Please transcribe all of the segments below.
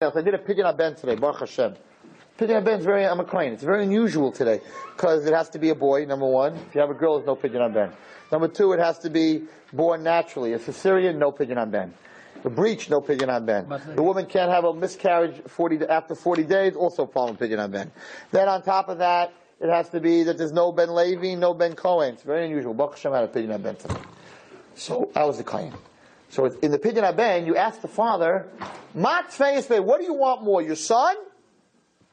I did a pidyon ben today, Baruch Hashem. Pidyon ben is very, I'm a Kohen. It's very unusual today because it has to be a boy, number one. If you have a girl, there's no pidyon ben. Number two, it has to be born naturally. If A cesarean, no pidyon ben. The breech, no pidyon ben. The woman can't have a miscarriage 40, after 40 days, also a problem pidyon ben. Then on top of that, it has to be that there's no Ben Levi, no Ben Cohen. It's very unusual. Baruch Hashem had a pidyon ben today. So I was the Kohen. So in the pidyon ben, you ask the father, Mat what do you want more, your son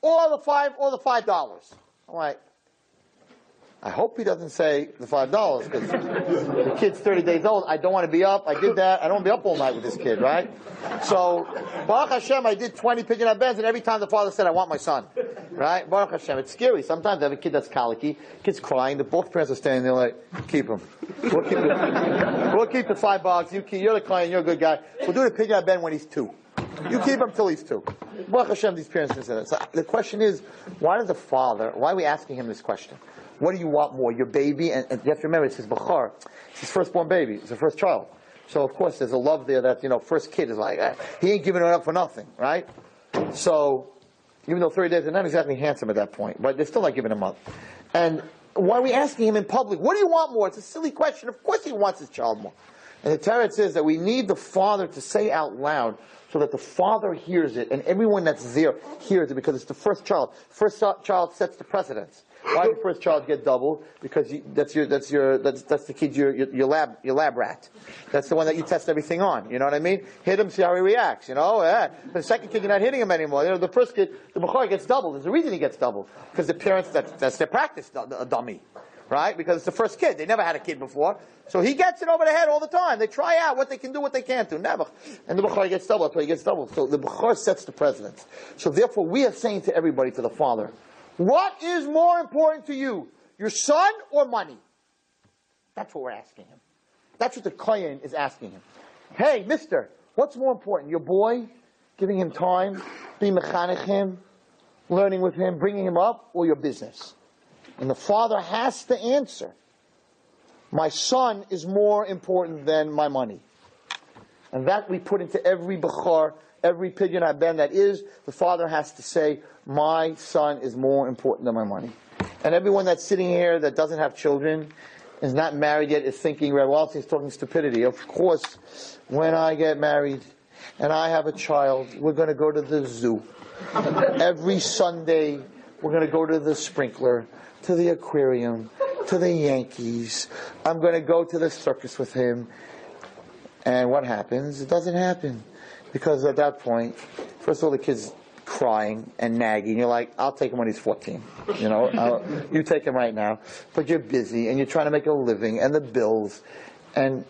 or the five or the five dollars? I'm like, I hope he doesn't say the five dollars because the kid's 30 days old. I don't want to be up. I did that. I don't want to be up all night with this kid, right? So, Baruch Hashem, I did 20 pidyon bens, and every time the father said, "I want my son," right? Baruch Hashem, it's scary. Sometimes I have a kid that's colicky, kid's crying. The both parents are standing there like, "Keep him. We'll keep the, we'll keep the five bucks. You keep, you're the Kohen. You're a good guy. We'll do the pidyon ben when he's two. You keep him till he's two. Baruch Hashem, these parents say that. So the question is, why does the father? Why are we asking him this question? What do you want more, your baby? And, and you have to remember, it's his Bechor. It's his firstborn baby. It's his first child. So of course, there's a love there that you know, first kid is like, eh, he ain't giving it up for nothing, right? So, even though 30 days, they're not exactly handsome at that point, but they're still not giving him up. And why are we asking him in public? What do you want more? It's a silly question. Of course, he wants his child more. And the Torah says that we need the father to say out loud so that the father hears it and everyone that's there hears it because it's the first child. First child sets the precedence. Why did the first child get double? Because you, that's your that's your that's that's the kid your, your, your lab your lab rat. That's the one that you test everything on. You know what I mean? Hit him, see how he reacts. You know, yeah. The second kid, you're not hitting him anymore. You know, the first kid, the bechor gets doubled. There's a reason he gets doubled because the parents that's that's their practice a dummy, right? Because it's the first kid. They never had a kid before, so he gets it over the head all the time. They try out what they can do, what they can't do. Never, and the bechor gets double. Why he gets double. So the bechor sets the precedence. So therefore, we are saying to everybody, to the father. What is more important to you, your son or money? That's what we're asking him. That's what the Kohen is asking him. Hey, mister, what's more important, your boy, giving him time, being mechanech him, learning with him, bringing him up, or your business? And the father has to answer. My son is more important than my money. And that we put into every Bechor every pidyon ben that is, the father has to say, my son is more important than my money. And everyone that's sitting here that doesn't have children, is not married yet, is thinking, Red Walton is talking stupidity. Of course, when I get married and I have a child, we're going to go to the zoo. Every Sunday, we're going to go to the sprinkler, to the aquarium, to the Yankees. I'm going to go to the circus with him. And what happens? It doesn't happen. Because at that point, first of all, the kid's crying and nagging. You're like, I'll take him when he's 14. You know, I'll, you take him right now. But you're busy and you're trying to make a living and the bills and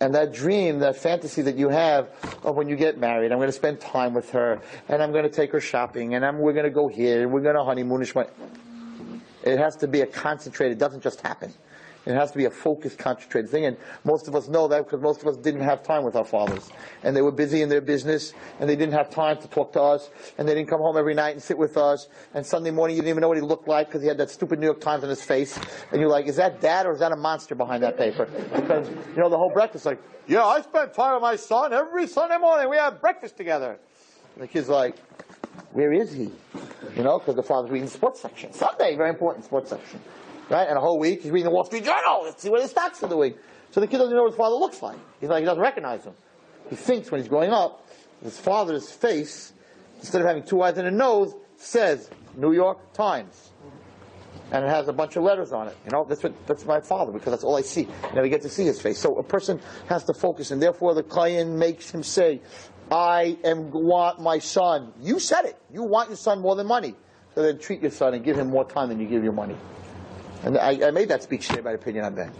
and that dream, that fantasy that you have of when you get married, I'm going to spend time with her and I'm going to take her shopping and I'm, we're going to go here and we're going to honeymoon. It has to be a concentrated. It doesn't just happen. It has to be a focused, concentrated thing. And most of us know that because most of us didn't have time with our fathers. And they were busy in their business, and they didn't have time to talk to us, and they didn't come home every night and sit with us. And Sunday morning, you didn't even know what he looked like because he had that stupid New York Times on his face. And you're like, is that dad or is that a monster behind that paper? Because, you know, the whole breakfast, like, yeah, I spent time with my son every Sunday morning. We have breakfast together. And the kid's like, where is he? You know, because the father's reading the sports section. Sunday, very important sports section right? And a whole week he's reading the Wall Street Journal. Let's see what his stocks the week. So the kid doesn't know what his father looks like. He's like he doesn't recognize him. He thinks when he's growing up, his father's face, instead of having two eyes and a nose, says New York Times. And it has a bunch of letters on it. You know, that's what that's my father because that's all I see. You never get to see his face. So a person has to focus, and therefore the Kohen makes him say, "I am want my son." You said it. You want your son more than money. So then treat your son and give him more time than you give your money. And I, I made that speech today by opinion on that.